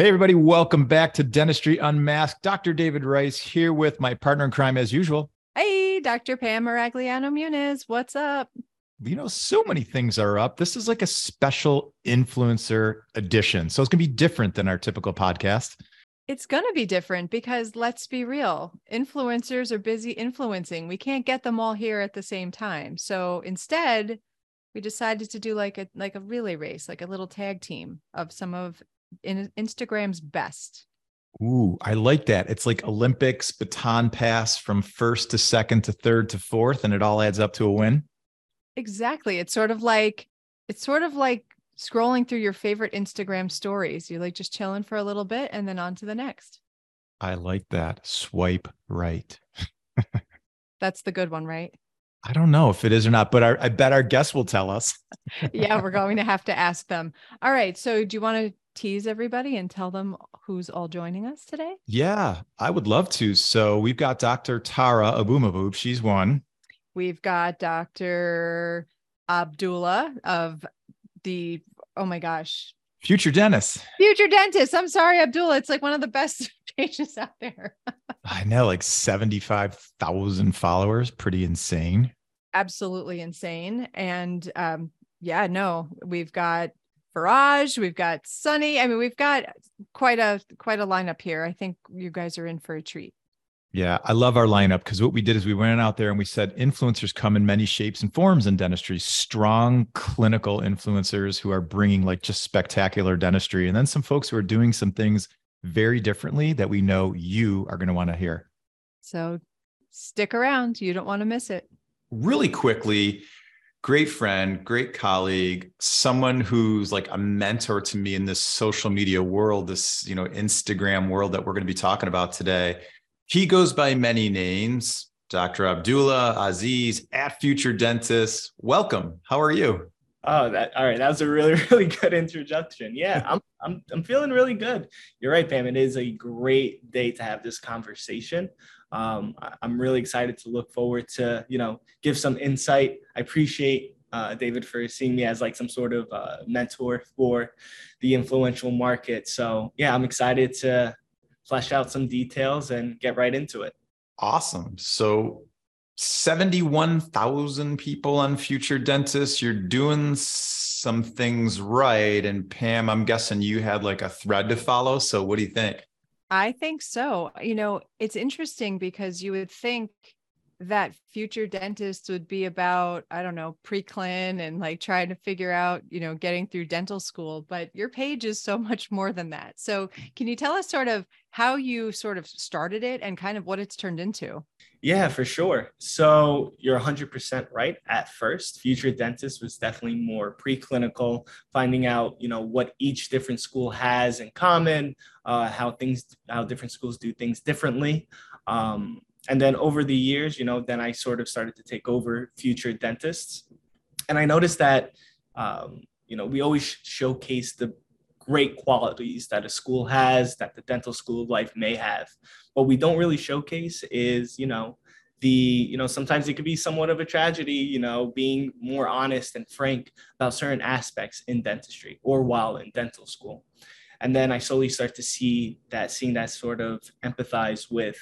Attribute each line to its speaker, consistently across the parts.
Speaker 1: Hey, everybody, welcome back to Dentistry Unmasked. Dr. David Rice here with my partner in crime, as usual.
Speaker 2: Hey, Dr. Pam Maragliano Muniz. What's up?
Speaker 1: You know, so many things are up. This is like a special influencer edition. So it's going to be different than our typical podcast.
Speaker 2: It's going to be different because let's be real, influencers are busy influencing. We can't get them all here at the same time. So instead, we decided to do like a like a relay race, like a little tag team of some of in Instagram's best.
Speaker 1: Ooh, I like that. It's like Olympics baton pass from first to second to third to fourth, and it all adds up to a win.
Speaker 2: Exactly. It's sort of like it's sort of like scrolling through your favorite Instagram stories. You're like just chilling for a little bit and then on to the next.
Speaker 1: I like that. Swipe right.
Speaker 2: That's the good one, right?
Speaker 1: I don't know if it is or not, but our, I bet our guests will tell us.
Speaker 2: yeah, we're going to have to ask them. All right. So, do you want to tease everybody and tell them who's all joining us today?
Speaker 1: Yeah, I would love to. So we've got Dr. Tara Aboumahboub. She's one.
Speaker 2: We've got Dr. Abdullah of the, oh my gosh.
Speaker 1: Future dentist.
Speaker 2: Future dentist. I'm sorry, Abdullah. It's like one of the best pages out there.
Speaker 1: I know, like 75,000 followers. Pretty insane.
Speaker 2: Absolutely insane. And um, yeah, no, we've got Faraj, we've got Sunny. I mean, we've got quite a quite a lineup here. I think you guys are in for a treat.
Speaker 1: Yeah, I love our lineup because what we did is we went out there and we said influencers come in many shapes and forms in dentistry. Strong clinical influencers who are bringing like just spectacular dentistry, and then some folks who are doing some things very differently that we know you are going to want to hear.
Speaker 2: So stick around; you don't want to miss it.
Speaker 1: Really quickly, great friend, great colleague, someone who's like a mentor to me in this social media world, this, you know, Instagram world that we're going to be talking about today. He goes by many names, Dr. Abdullah Aziz at Future Dentist. Welcome. How are you?
Speaker 3: Oh, that all right. That was a really, really good introduction. Yeah, I'm I'm I'm feeling really good. You're right, Pam. It is a great day to have this conversation um, I'm really excited to look forward to, you know, give some insight. I appreciate uh, David for seeing me as like some sort of uh, mentor for the influential market. So yeah, I'm excited to flesh out some details and get right into it.
Speaker 1: Awesome. So 71,000 people on Future Dentists. You're doing some things right. And Pam, I'm guessing you had like a thread to follow. So what do you think?
Speaker 2: I think so. You know, it's interesting because you would think that future dentists would be about, I don't know, pre-clin and like trying to figure out, you know, getting through dental school, but your page is so much more than that. So can you tell us sort of how you sort of started it and kind of what it's turned into?
Speaker 3: Yeah, for sure. So you're 100% right. At first, Future Dentist was definitely more preclinical, finding out, you know, what each different school has in common, uh, how things, how different schools do things differently. Um, and then over the years, you know, then I sort of started to take over Future Dentists, and I noticed that, um, you know, we always showcase the great qualities that a school has that the dental school of life may have. What we don't really showcase is you know the you know sometimes it could be somewhat of a tragedy you know being more honest and frank about certain aspects in dentistry or while in dental school and then i slowly start to see that seeing that sort of empathize with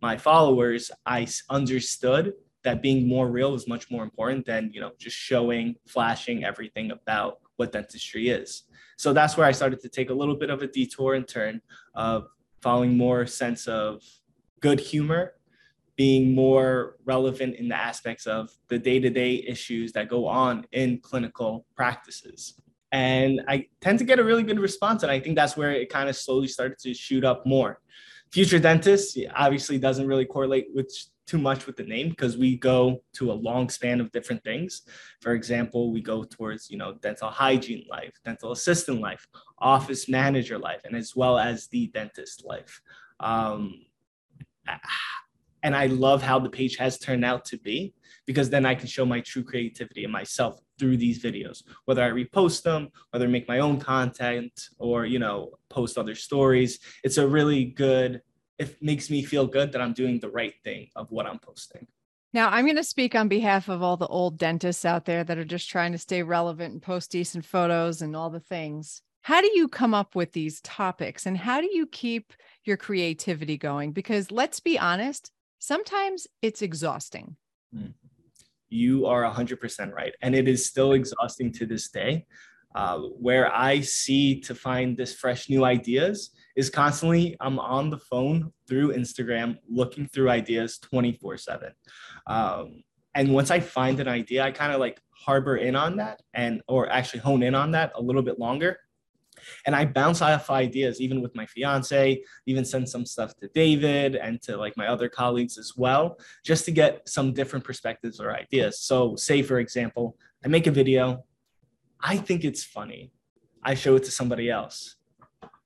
Speaker 3: my followers i understood that being more real is much more important than you know just showing flashing everything about what dentistry is. So that's where i started to take a little bit of a detour and turn of following more sense of good humor being more relevant in the aspects of the day-to-day issues that go on in clinical practices and i tend to get a really good response and i think that's where it kind of slowly started to shoot up more future dentist obviously doesn't really correlate with too much with the name because we go to a long span of different things. For example, we go towards, you know, dental hygiene life, dental assistant life, office manager life, and as well as the dentist life. Um, and I love how the page has turned out to be because then I can show my true creativity and myself through these videos, whether I repost them, whether I make my own content or, you know, post other stories. It's a really good it makes me feel good that I'm doing the right thing of what I'm posting.
Speaker 2: Now, I'm going to speak on behalf of all the old dentists out there that are just trying to stay relevant and post decent photos and all the things. how do you come up with these topics and how do you keep your creativity going? Because let's be honest, sometimes it's exhausting. Hmm.
Speaker 3: You are 100% right. And it is still exhausting to this day. Uh, where I see to find this fresh new ideas is constantly I'm on the phone through Instagram looking through ideas 24 7. Um, and once I find an idea, I kind of like harbor in on that and or actually hone in on that a little bit longer and I bounce off ideas even with my fiance, even send some stuff to David and to like my other colleagues as well, just to get some different perspectives or ideas. So, say for example, I make a video, I think it's funny. I show it to somebody else.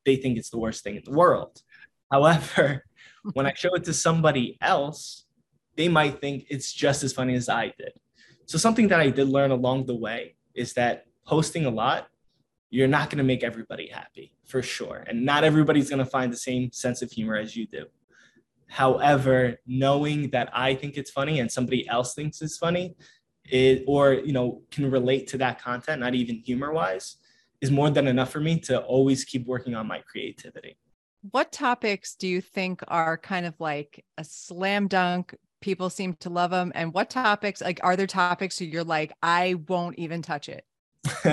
Speaker 3: They think it's the worst thing in the world. However, when I show it to somebody else, they might think it's just as funny as I did. So, something that I did learn along the way is that posting a lot you're not going to make everybody happy for sure. And not everybody's going to find the same sense of humor as you do. However, knowing that I think it's funny and somebody else thinks it's funny, it, or you know, can relate to that content, not even humor wise, is more than enough for me to always keep working on my creativity.
Speaker 2: What topics do you think are kind of like a slam dunk? People seem to love them. And what topics, like, are there topics you're like, I won't even touch it?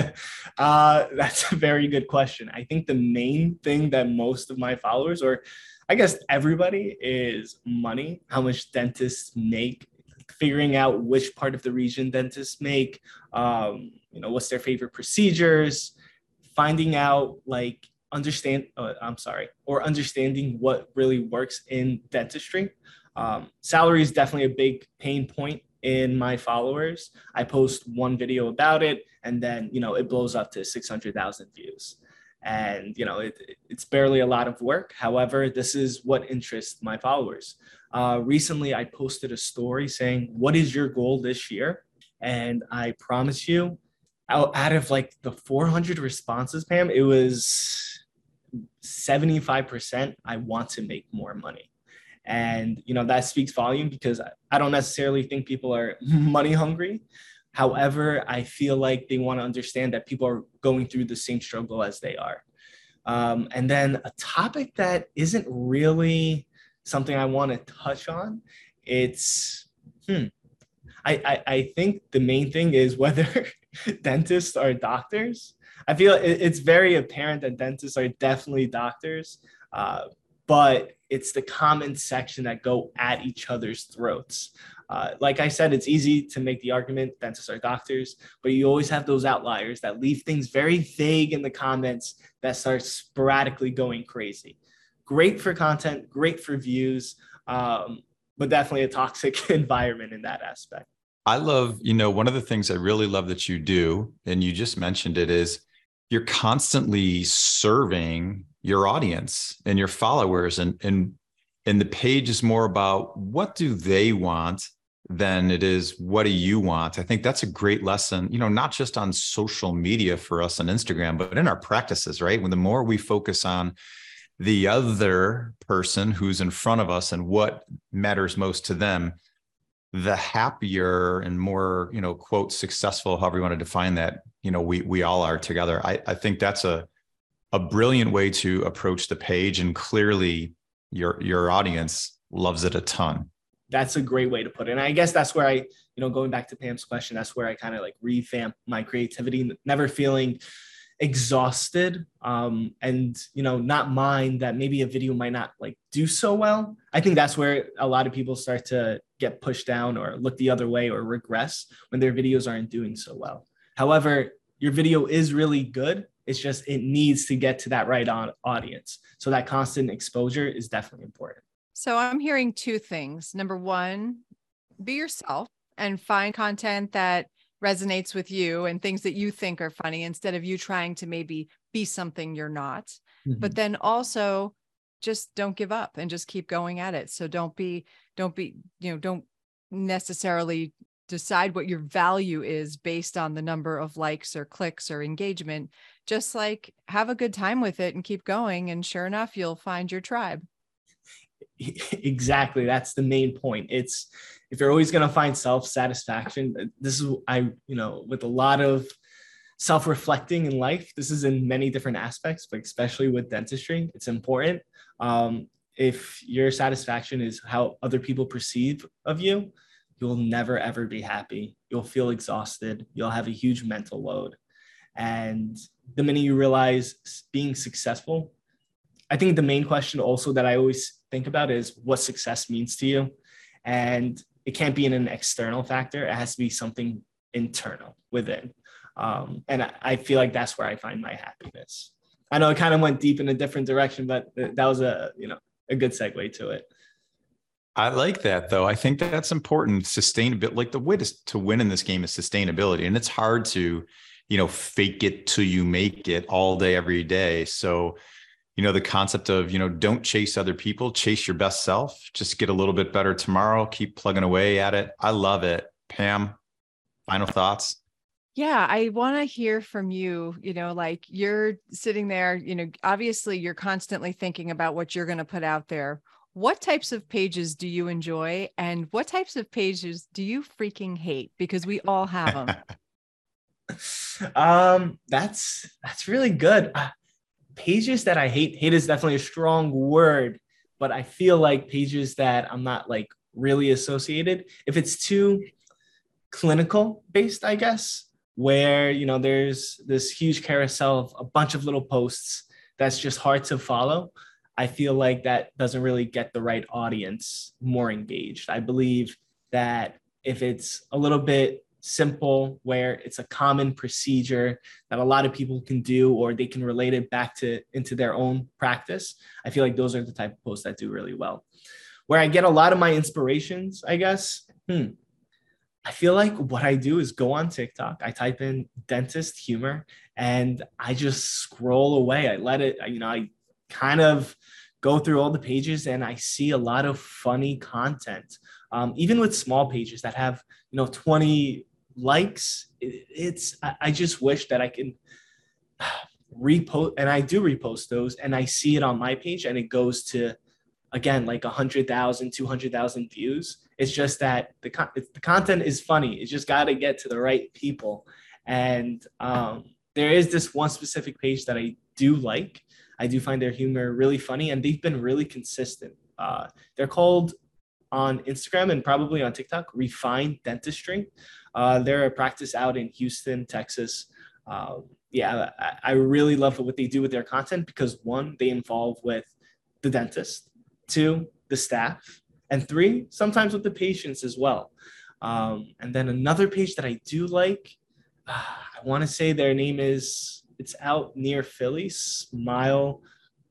Speaker 3: uh, that's a very good question. I think the main thing that most of my followers, or I guess everybody, is money, how much dentists make, figuring out which part of the region dentists make, um, you know, what's their favorite procedures, finding out like understand uh, i'm sorry or understanding what really works in dentistry um, salary is definitely a big pain point in my followers. I post one video about it, and then you know it blows up to six hundred thousand views. And you know it, it's barely a lot of work. However, this is what interests my followers. Uh, recently, I posted a story saying, "What is your goal this year?" And I promise you, out, out of like the 400 responses, Pam, it was 75% I want to make more money and you know that speaks volume because i don't necessarily think people are money hungry however i feel like they want to understand that people are going through the same struggle as they are. Um, and then a topic that isn't really something i want to touch on it's hmm I, I, I think the main thing is whether dentists are doctors. I feel it's very apparent that dentists are definitely doctors uh, but it's the comment section that go at each other's throats. Uh, like I said, it's easy to make the argument dentists are doctors, but you always have those outliers that leave things very vague in the comments that start sporadically going crazy. Great for content, great for views, um, but definitely a toxic environment in that aspect.
Speaker 1: I love, you know, one of the things I really love that you do, and you just mentioned it, is you're constantly serving your audience and your followers and and and the page is more about what do they want than it is what do you want? I think that's a great lesson you know not just on social media for us on instagram but in our practices right? When the more we focus on the other person who's in front of us and what matters most to them the happier and more you know quote successful however you want to define that you know we we all are together. I i think that's a a brilliant way to approach the page and clearly your your audience loves it a ton.
Speaker 3: That's a great way to put it. And i guess that's where i you know going back to pam's question that's where i kind of like revamp my creativity never feeling exhausted um and you know not mind that maybe a video might not like do so well. I think that's where a lot of people start to get pushed down or look the other way or regress when their videos aren't doing so well. However your video is really good it's just it needs to get to that right on audience. So that constant exposure is definitely important.
Speaker 2: So I'm hearing two things. Number one, be yourself and find content that resonates with you and things that you think are funny instead of you trying to maybe be something you're not. Mm-hmm. But then also just don't give up and just keep going at it. So don't be, don't be, you know, don't necessarily decide what your value is based on the number of likes or clicks or engagement just like have a good time with it and keep going and sure enough you'll find your tribe
Speaker 3: exactly that's the main point it's if you're always going to find self satisfaction this is i you know with a lot of self-reflecting in life. This is in many different aspects, but especially with dentistry, it's important. Um, if your satisfaction is how other people perceive of you, you'll never ever be happy. You'll feel exhausted. You'll have a huge mental load. And the minute you realize being successful, I think the main question also that I always think about is what success means to you. And it can't be in an external factor, it has to be something internal within. Um, and I feel like that's where I find my happiness. I know it kind of went deep in a different direction, but that was a you know a good segue to it.
Speaker 1: I like that though. I think that's important. Sustainability, like the way to, to win in this game is sustainability. And it's hard to, you know, fake it till you make it all day, every day. So, you know, the concept of, you know, don't chase other people, chase your best self, just get a little bit better tomorrow, keep plugging away at it. I love it. Pam, final thoughts?
Speaker 2: Yeah, I want to hear from you. You know, like you're sitting there, you know, obviously you're constantly thinking about what you're going to put out there what types of pages do you enjoy and what types of pages do you freaking hate? Because we all have them.
Speaker 3: Um that's that's really good. Uh, pages that i hate hate is definitely a strong word but i feel like pages that i'm not like really associated. If it's too clinical based i guess where you know there's this huge carousel of a bunch of little posts that's just hard to follow I feel like that doesn't really get the right audience more engaged. I believe that if it's a little bit simple, where it's a common procedure that a lot of people can do, or they can relate it back to into their own practice, I feel like those are the type of posts that do really well. Where I get a lot of my inspirations, I guess. Hmm, I feel like what I do is go on TikTok, I type in dentist humor, and I just scroll away. I let it, you know, I kind of go through all the pages and I see a lot of funny content. Um, even with small pages that have, you know, 20 likes, it, it's, I, I just wish that I can repost, and I do repost those and I see it on my page and it goes to, again, like 100,000, 200,000 views. It's just that the, con- the content is funny. It's just got to get to the right people. And um, there is this one specific page that I do like I do find their humor really funny, and they've been really consistent. Uh, they're called on Instagram and probably on TikTok, Refined Dentistry. Uh, they're a practice out in Houston, Texas. Uh, yeah, I, I, really love what they do with their content because one, they involve with the dentist, two, the staff, and three, sometimes with the patients as well. Um, and then another page that I do like, uh, I want to say their name is it's out near Philly, Smile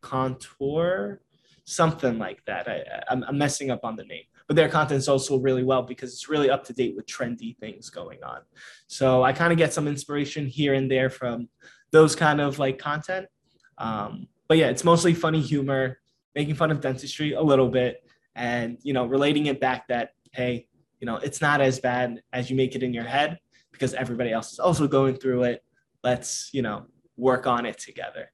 Speaker 3: Contour, something like that. I, I'm, I'm messing up on the name, but their content's also really well because it's really up to date with trendy things going on. So I kind of get some inspiration here and there from those kind of like content. Um, but yeah, it's mostly funny humor, making fun of dentistry a little bit, and you know, relating it back that hey, you know, it's not as bad as you make it in your head because everybody else is also going through it. Let's you know work on it together.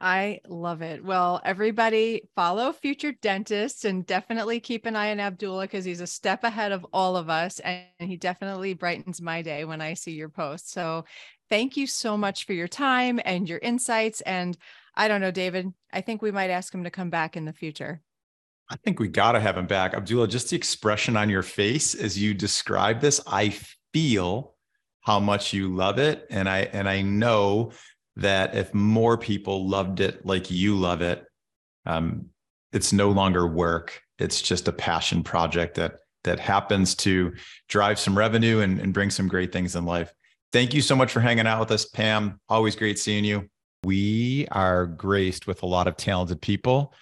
Speaker 2: I love it. Well, everybody follow future dentists and definitely keep an eye on Abdullah because he's a step ahead of all of us. And he definitely brightens my day when I see your posts. So thank you so much for your time and your insights. And I don't know, David, I think we might ask him to come back in the future.
Speaker 1: I think we got to have him back. Abdullah, just the expression on your face as you describe this, I feel how much you love it. And I, and I know that if more people loved it like you love it, um, it's no longer work. It's just a passion project that that happens to drive some revenue and, and bring some great things in life. Thank you so much for hanging out with us, Pam. Always great seeing you. We are graced with a lot of talented people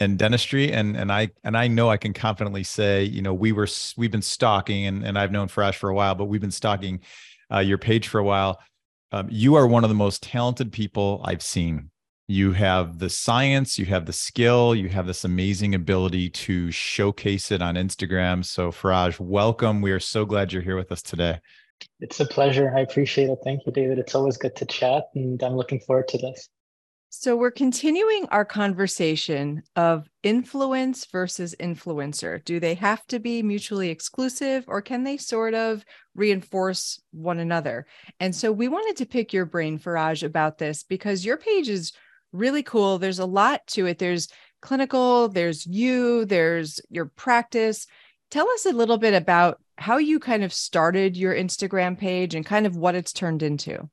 Speaker 1: in dentistry and and I and I know I can confidently say, you know, we were we've been stalking and and I've known Faraj for a while, but we've been stalking uh, your page for a while um, you are one of the most talented people I've seen. You have the science, you have the skill, you have this amazing ability to showcase it on Instagram. So, Faraj, welcome. We are so glad you're here with us today.
Speaker 4: It's a pleasure. I appreciate it. Thank you, David. It's always good to chat, and I'm looking forward to this.
Speaker 2: So, we're continuing our conversation of influence versus influencer. Do they have to be mutually exclusive or can they sort of reinforce one another? And so, we wanted to pick your brain, Faraj, about this because your page is really cool. There's a lot to it. There's clinical, there's you, there's your practice. Tell us a little bit about how you kind of started your Instagram page and kind of what it's turned into.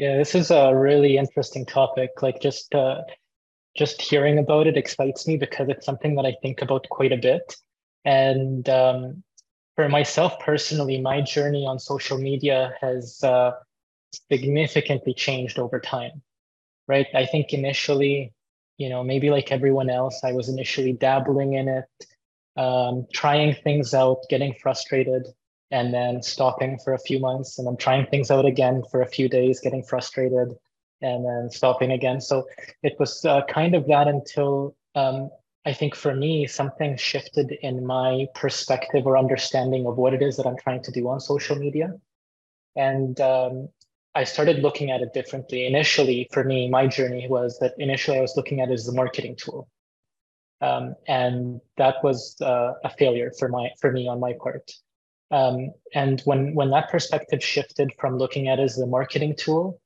Speaker 4: Yeah, this is a really interesting topic. Like just uh, just hearing about it excites me because it's something that I think about quite a bit. And um, for myself personally, my journey on social media has uh, significantly changed over time. Right? I think initially, you know, maybe like everyone else, I was initially dabbling in it, um, trying things out, getting frustrated, and then stopping for a few months and then trying things out again for a few days, getting frustrated, and then stopping again. So it was uh, kind of that until um, I think for me, something shifted in my perspective or understanding of what it is that I'm trying to do on social media. And um, I started looking at it differently. Initially, for me, my journey was that initially I was looking at it as a marketing tool. Um, and that was uh, a failure for my for me on my part. Um, and when when that perspective shifted from looking at it as a marketing tool,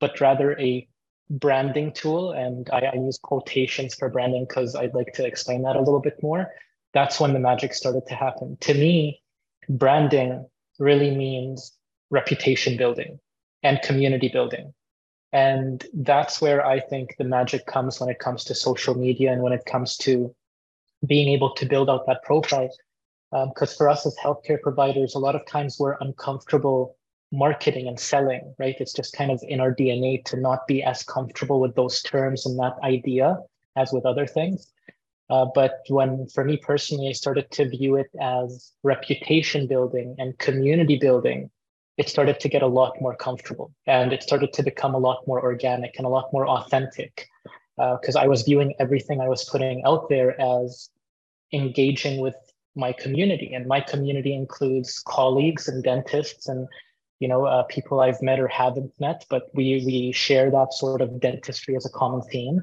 Speaker 4: but rather a branding tool, and I, I use quotations for branding because I'd like to explain that a little bit more. That's when the magic started to happen. To me, branding really means reputation building and community building. And that's where I think the magic comes when it comes to social media and when it comes to being able to build out that profile because um, for us as healthcare providers, a lot of times we're uncomfortable marketing and selling, right? It's just kind of in our DNA to not be as comfortable with those terms and that idea as with other things. Uh, but when, for me personally, I started to view it as reputation building and community building, it started to get a lot more comfortable and it started to become a lot more organic and a lot more authentic. Because uh, I was viewing everything I was putting out there as engaging with my community and my community includes colleagues and dentists and you know uh, people i've met or haven't met but we we share that sort of dentistry as a common theme.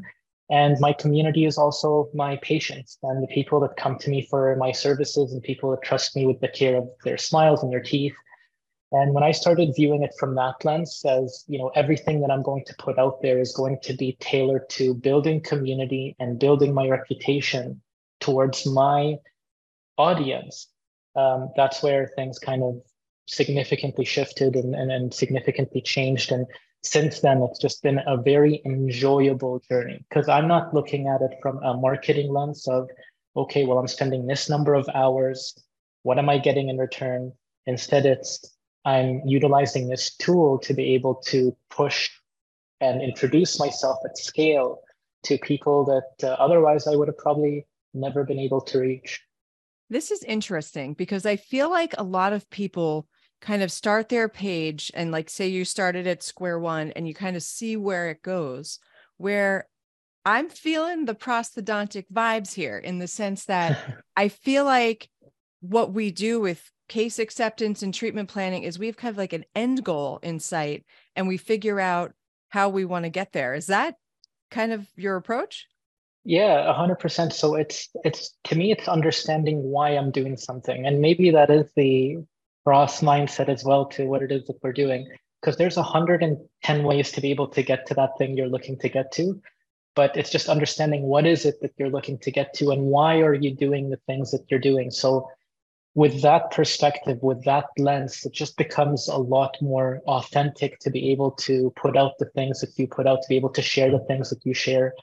Speaker 4: And my community is also my patients and the people that come to me for my services and people that trust me with the care of their smiles and their teeth. And when i started viewing it from that lens as you know everything that i'm going to put out there is going to be tailored to building community and building my reputation towards my audience, um, that's where things kind of significantly shifted and, and, and significantly changed. And since then, it's just been a very enjoyable journey because I'm not looking at it from a marketing lens of, okay, well, I'm spending this number of hours. What am I getting in return? Instead, it's I'm utilizing this tool to be able to push and introduce myself at scale to people that uh, otherwise I would have probably never been able to reach.
Speaker 2: This is interesting because I feel like a lot of people kind of start their page and like say you started at square one and you kind of see where it goes where i'm feeling the prosthodontic vibes here in the sense that i feel like what we do with case acceptance and treatment planning is we have kind of like an end goal in sight and we figure out how we want to get there. Is that kind of your approach
Speaker 4: yeah, a hundred percent. So it's it's to me, it's understanding why I'm doing something, and maybe that is the pros mindset as well to what it is that we're doing. Because there's a hundred and ten ways to be able to get to that thing you're looking to get to, but it's just understanding what is it that you're looking to get to, and why are you doing the things that you're doing. So with that perspective, with that lens, it just becomes a lot more authentic to be able to put out the things that you put out, to be able to share the things that you share,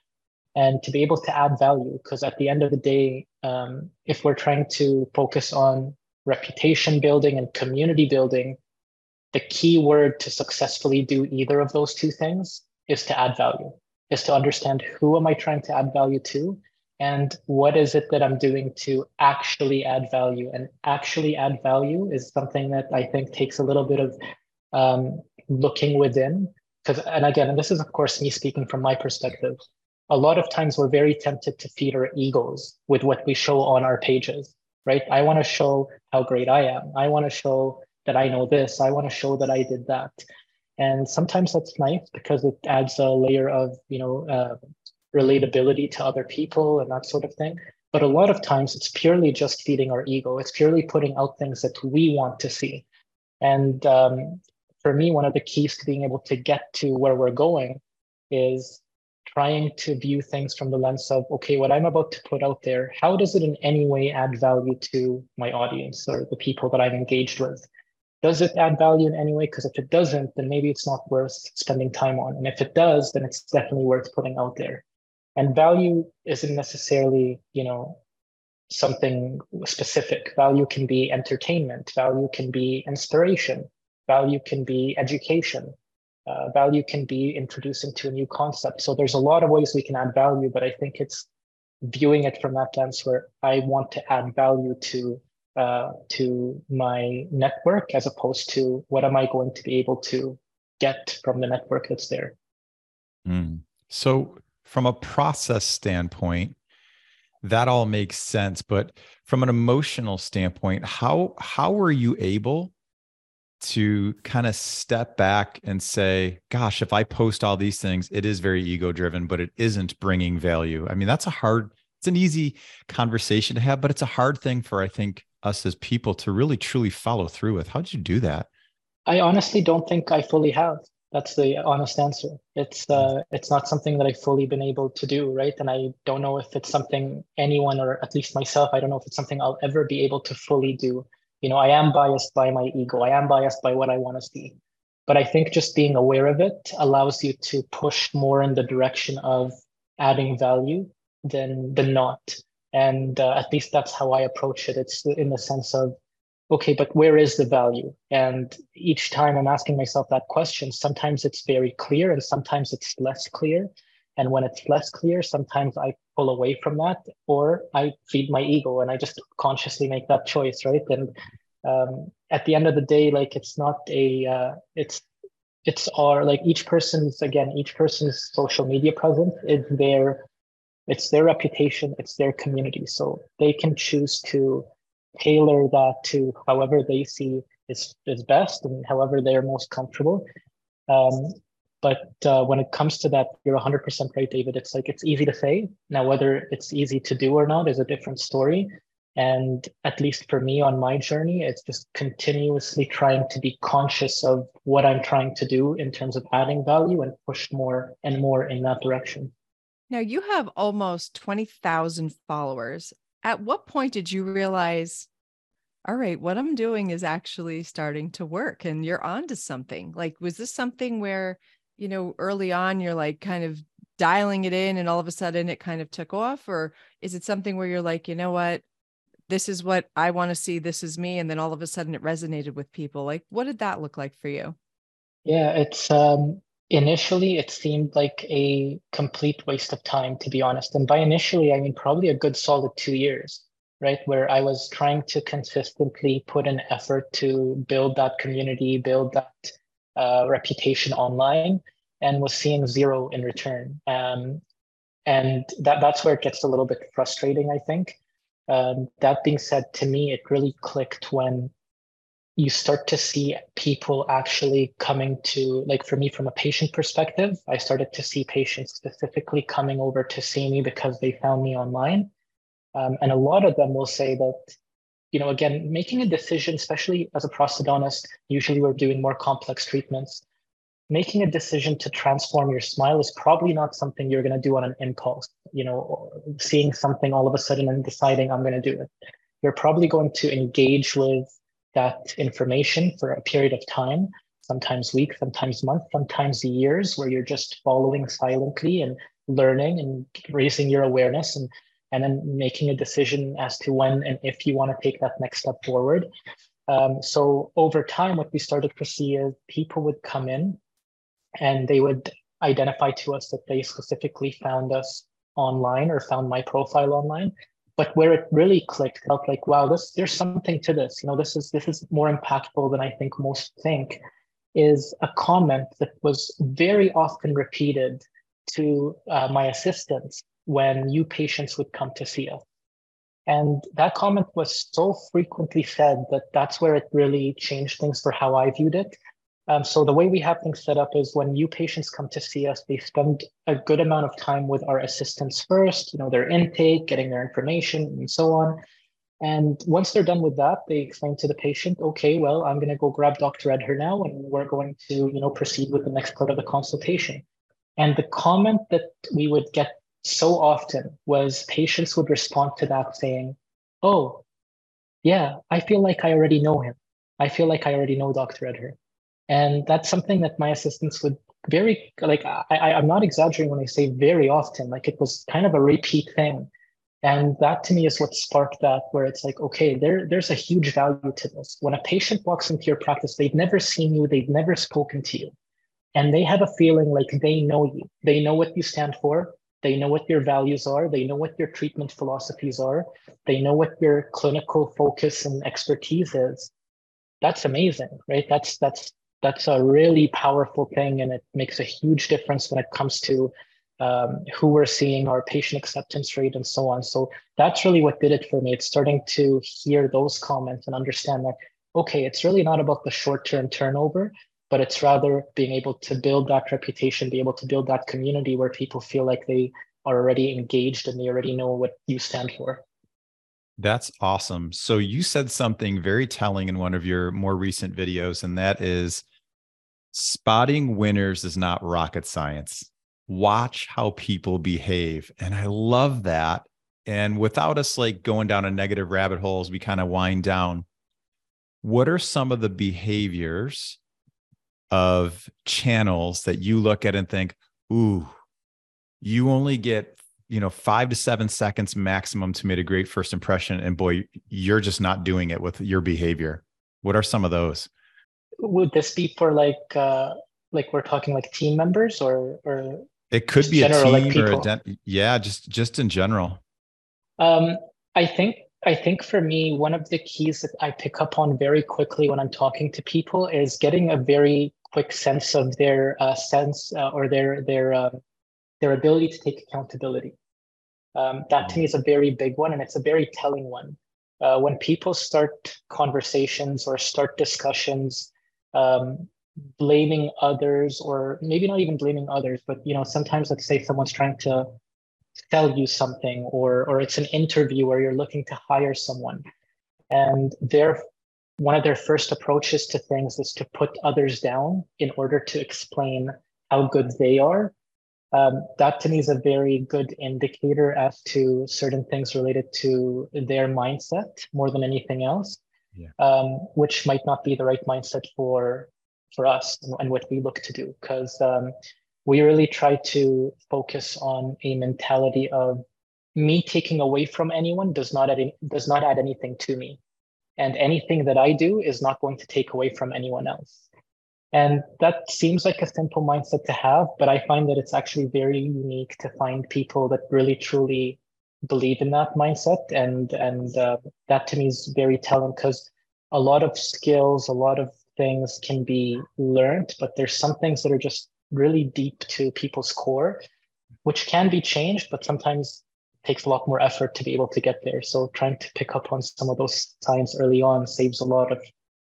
Speaker 4: and to be able to add value. Because at the end of the day, um, if we're trying to focus on reputation building and community building, the key word to successfully do either of those two things is to add value, is to understand who am I trying to add value to and what is it that I'm doing to actually add value. And actually add value is something that I think takes a little bit of um, looking within. Because, and again, and this is of course me speaking from my perspective a lot of times we're very tempted to feed our egos with what we show on our pages, right? I want to show how great I am. I want to show that I know this. I want to show that I did that. And sometimes that's nice because it adds a layer of, you know, uh, relatability to other people and that sort of thing. But a lot of times it's purely just feeding our ego. It's purely putting out things that we want to see. And um, for me, one of the keys to being able to get to where we're going is trying to view things from the lens of, okay, what I'm about to put out there, how does it in any way add value to my audience or the people that I'm engaged with? Does it add value in any way? Because if it doesn't, then maybe it's not worth spending time on. And if it does, then it's definitely worth putting out there. And value isn't necessarily, you know, something specific. Value can be entertainment, value can be inspiration, value can be education, uh, value can be introducing to a new concept. So there's a lot of ways we can add value, but I think it's viewing it from that lens where I want to add value to uh, to my network as opposed to what am I going to be able to get from the network that's there.
Speaker 1: Mm. So from a process standpoint, that all makes sense. But from an emotional standpoint, how how were you able to kind of step back and say, gosh, if I post all these things, it is very ego driven, but it isn't bringing value. I mean, that's a hard, it's an easy conversation to have, but it's a hard thing for, I think, us as people to really truly follow through with. How did you do that?
Speaker 4: I honestly don't think I fully have. That's the honest answer. It's uh, it's not something that I've fully been able to do, right? And I don't know if it's something anyone or at least myself. I don't know if it's something I'll ever be able to fully do. You know, I am biased by my ego. I am biased by what I want to see. But I think just being aware of it allows you to push more in the direction of adding value than than not. And uh, at least that's how I approach it. It's in the sense of okay, but where is the value? And each time I'm asking myself that question, sometimes it's very clear and sometimes it's less clear. And when it's less clear, sometimes I pull away from that or I feed my ego and I just consciously make that choice, right? And um, at the end of the day, like it's not a, uh, it's, it's our, like each person's, again, each person's social media presence is their, it's their reputation, it's their community. So they can choose to tailor that to however they see is, is best and however they're most comfortable. Um, but uh, when it comes to that, you're 100% right, David. It's like it's easy to say. Now, whether it's easy to do or not is a different story. And at least for me on my journey, it's just continuously trying to be conscious of what I'm trying to do in terms of adding value and push more and more in that direction.
Speaker 2: Now, you have almost 20,000 followers at what point did you realize all right what i'm doing is actually starting to work and you're onto something like was this something where you know early on you're like kind of dialing it in and all of a sudden it kind of took off? Or is it something where you're like you know what? This is what i want to see. This is me. And then all of a sudden it resonated with people. Like what did that look like for you?
Speaker 4: Yeah it's um Initially, it seemed like a complete waste of time, to be honest. And by initially, I mean probably a good solid two years, right? Where I was trying to consistently put an effort to build that community, build that uh, reputation online, and was seeing zero in return. Um, and that, that's where it gets a little bit frustrating, I think. Um, that being said, to me, it really clicked when you start to see people actually coming to like for me from a patient perspective i started to see patients specifically coming over to see me because they found me online um, and a lot of them will say that you know again making a decision especially as a prosthodontist usually we're doing more complex treatments making a decision to transform your smile is probably not something you're going to do on an impulse you know seeing something all of a sudden and deciding i'm going to do it. You're probably going to engage with that information for a period of time, sometimes weeks, sometimes months, sometimes years, where you're just following silently and learning and raising your awareness and and then making a decision as to when and if you want to take that next step forward. Um, so over time, what we started to see is people would come in and they would identify to us that they specifically found us online or found my profile online. But where it really clicked felt like wow this there's something to this. You know this is this is more impactful than i think most think is a comment that was very often repeated to uh, my assistants when new patients would come to see us and that comment was so frequently said that that's where it really changed things for how i viewed it Um, so the way we have things set up is when new patients come to see us, they spend a good amount of time with our assistants first, you know, their intake, getting their information and so on. And once they're done with that, they explain to the patient, okay, well, I'm going to go grab Dr. Edher now, and we're going to, you know, proceed with the next part of the consultation. And the comment that we would get so often was patients would respond to that saying, oh, yeah, I feel like I already know him. I feel like I already know Dr. Edher. And that's something that my assistants would very like I, I'm not exaggerating when I say very often, like it was kind of a repeat thing. And that to me is what sparked that, where it's like, okay, there, there's a huge value to this. When a patient walks into your practice, they've never seen you, they've never spoken to you, and they have a feeling like they know you. They know what you stand for. They know what your values are. They know what your treatment philosophies are. They know what your clinical focus and expertise is. That's amazing, right? That's that's that's a really powerful thing and it makes a huge difference when it comes to um, who we're seeing our patient acceptance rate and so on so that's really what did it for me it's starting to hear those comments and understand that okay it's really not about the short-term turnover but it's rather being able to build that reputation be able to build that community where people feel like they are already engaged and they already know what you stand for
Speaker 1: that's awesome. So you said something very telling in one of your more recent videos, and that is spotting winners is not rocket science. Watch how people behave. And I love that. And without us like going down a negative rabbit holes, we kind of wind down. What are some of the behaviors of channels that you look at and think, ooh, you only get you know five to seven seconds maximum to make a great first impression and boy you're just not doing it with your behavior. What are some of those?
Speaker 4: Would this be for like uh like we're talking like team members or or
Speaker 1: it could be general, a team like or a de- yeah just just in general.
Speaker 4: Um i think i think for me one of the keys that i pick up on very quickly when i'm talking to people is getting a very quick sense of their uh, sense uh, or their their uh, their ability to take accountability. Um, that to me is a very big one and it's a very telling one. Uh, when people start conversations or start discussions um, blaming others or maybe not even blaming others but you know sometimes let's say someone's trying to sell you something or or it's an interview where you're looking to hire someone and their one of their first approaches to things is to put others down in order to explain how good they are um, that to me is a very good indicator as to certain things related to their mindset more than anything else, yeah. um, which might not be the right mindset for for us and, what we look to do. Because um, we really try to focus on a mentality of me taking away from anyone does not add any, does not add anything to me, and anything that I do is not going to take away from anyone else. And that seems like a simple mindset to have, but I find that it's actually very unique to find people that really truly believe in that mindset. And and uh, that to me is very telling because a lot of skills, a lot of things can be learned, but there's some things that are just really deep to people's core, which can be changed, but sometimes takes a lot more effort to be able to get there. So trying to pick up on some of those signs early on saves a lot of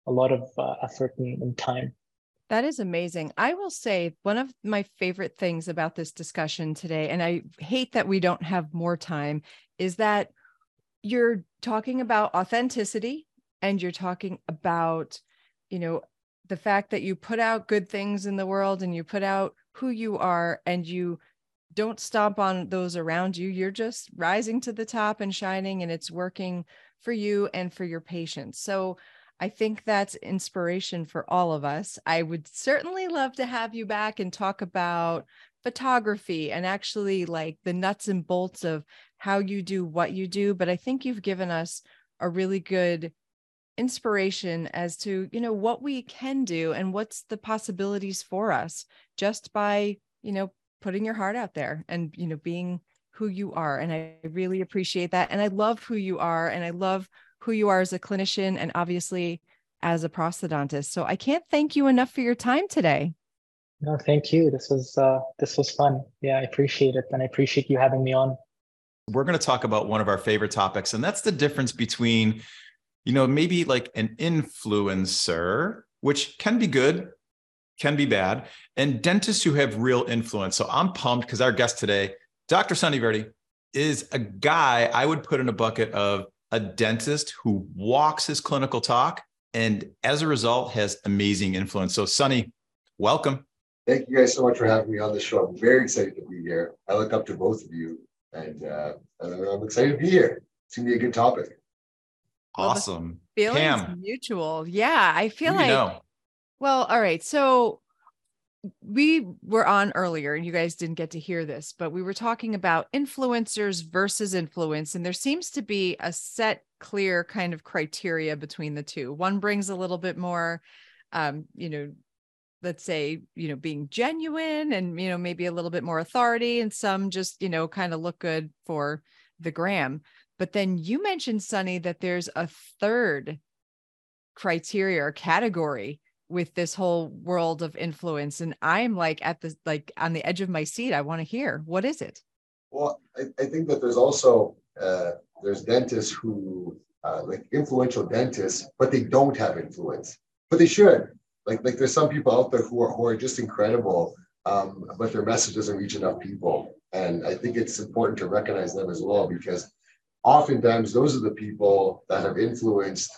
Speaker 4: a lot of uh, effort and, and time.
Speaker 2: That is amazing. I will say one of my favorite things about this discussion today, and I hate that we don't have more time, is that you're talking about authenticity and you're talking about, you know, the fact that you put out good things in the world and you put out who you are and you don't stomp on those around you. You're just rising to the top and shining, and it's working for you and for your patients. So I think that's inspiration for all of us. I would certainly love to have you back and talk about photography and actually like the nuts and bolts of how you do what you do. But I think you've given us a really good inspiration as to, you know, what we can do and what's the possibilities for us just by, you know, putting your heart out there and, you know, being who you are. And I really appreciate that. And I love who you are. And I love who you are as a clinician and obviously as a prosthodontist. So I can't thank you enough for your time today.
Speaker 4: No, thank you. This was uh, this was fun. Yeah, I appreciate it, and I appreciate you having me on.
Speaker 1: We're going to talk about one of our favorite topics, and that's the difference between, you know, maybe like an influencer, which can be good, can be bad, and dentists who have real influence. So I'm pumped because our guest today, Dr. Sunny Virdi, is a guy I would put in a bucket of a dentist who walks his clinical talk and as a result has amazing influence. So, Sunny, welcome.
Speaker 5: Thank you guys so much for having me on the show. I'm very excited to be here. I look up to both of you, and, uh, I'm excited to be here. It's gonna be a good topic.
Speaker 1: Awesome.
Speaker 2: Well, feelings Pam, mutual. Yeah, I feel like. Know? Well, all right. So we were on earlier and you guys didn't get to hear this but we were talking about influencers versus influence and there seems to be a set clear kind of criteria between the two one brings a little bit more um, you know let's say you know being genuine and you know maybe a little bit more authority and some just you know kind of look good for the gram but then you mentioned Sunny that there's a third criteria or category with this whole world of influence and i'm like at the like on the edge of my seat i want to hear what is it?
Speaker 5: Well i, I think that there's also uh, there's dentists who uh, like influential dentists but they don't have influence but they should. Like like there's some people out there who are, who are just incredible um, but their message doesn't reach enough people and i think it's important to recognize them as well because oftentimes those are the people that have influenced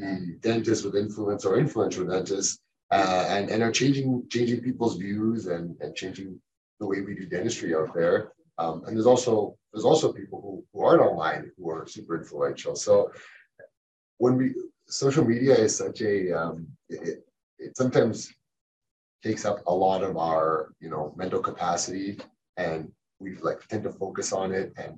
Speaker 5: the dentists with influence or influential dentists uh, and, and are changing changing people's views and, and changing the way we do dentistry out there. Um, and there's also there's also people who, who aren't online who are super influential. So when we social media is such a um, it, it sometimes takes up a lot of our you know mental capacity and we like tend to focus on it and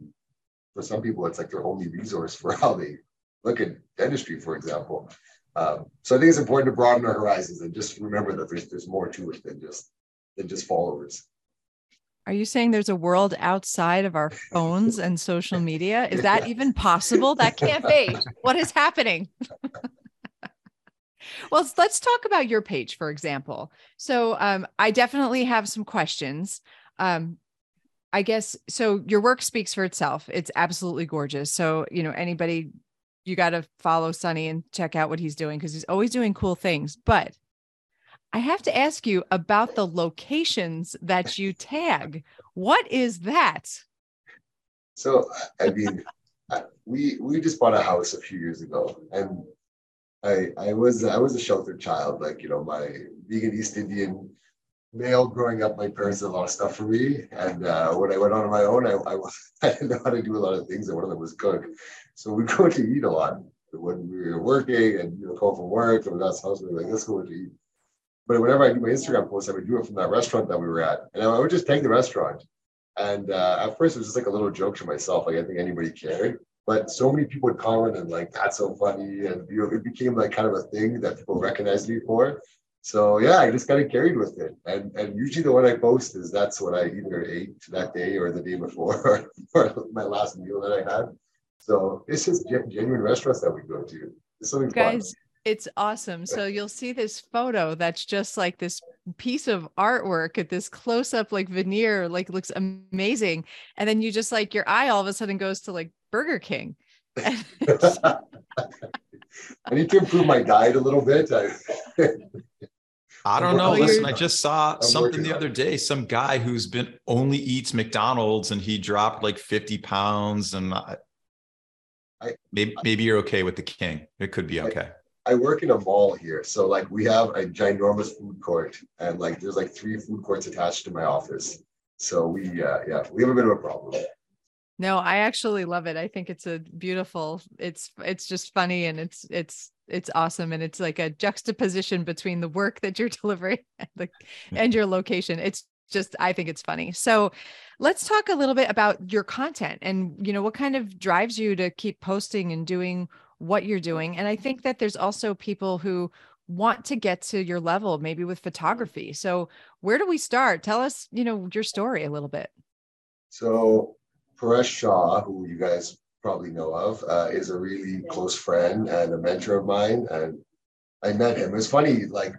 Speaker 5: for some people it's like their only resource for how they look at dentistry, for example. Um, so I think it's important to broaden our horizons and just remember that there's there's more to it than just than just followers.
Speaker 2: Are you saying there's a world outside of our phones and social media? Is that even possible? That can't be. What is happening? well, let's talk about your page, for example. So um, I definitely have some questions. Um, I guess so. Your work speaks for itself. It's absolutely gorgeous. So, you know, anybody you got to follow Sunny and check out what he's doing because he's always doing cool things. But I have to ask you about the locations that you tag. What is that?
Speaker 5: So, I mean, we we just bought a house a few years ago, and I I was I was a sheltered child. Like you know, my being an East Indian male growing up, my parents did a lot of stuff for me, and uh, when I went on my own, I, I I didn't know how to do a lot of things, and one of them was cook. So we go to eat a lot when we were working and you know, come from work and that's house, we were like, let's go to eat. But whenever I do my Instagram post, I would do it from that restaurant that we were at. And I would just tag the restaurant. And uh, at first it was just like a little joke to myself. Like I think anybody cared. But so many people would comment and like, that's so funny. And you know, it became like kind of a thing that people recognized me for. So yeah, I just kind of carried with it. And and usually the one I post is that's what I either ate that day or the day before or my last meal that I had. So it's just genuine restaurants that we go to. It's something
Speaker 2: Guys, fun. it's awesome. So you'll see this photo that's just like this piece of artwork at this close up, like veneer, like looks amazing. And then you just like your eye all of a sudden goes to like Burger King.
Speaker 5: I need to improve my diet a little bit. I,
Speaker 1: I don't know. Listen, I just saw I'm something the other day. Some guy who's been only eats McDonald's and he dropped like 50 pounds. And I, I, maybe, maybe you're okay with the king. It could be okay.
Speaker 5: I, I work in a mall here, so like we have a ginormous food court, and like there's like three food courts attached to my office. So we, uh, yeah, we have a bit of a problem.
Speaker 2: No, I actually love it. I think it's a beautiful. It's it's just funny and it's it's it's awesome and it's like a juxtaposition between the work that you're delivering and, the, mm. and your location. It's just I think it's funny. So let's talk a little bit about your content and you know what kind of drives you to keep posting and doing what you're doing. And I think that there's also people who want to get to your level maybe with photography. So where do we start? Tell us, you know, your story a little bit.
Speaker 5: So Paresh Shah, who you guys probably know of, uh, is a really close friend and a mentor of mine. And I met him. It's funny, like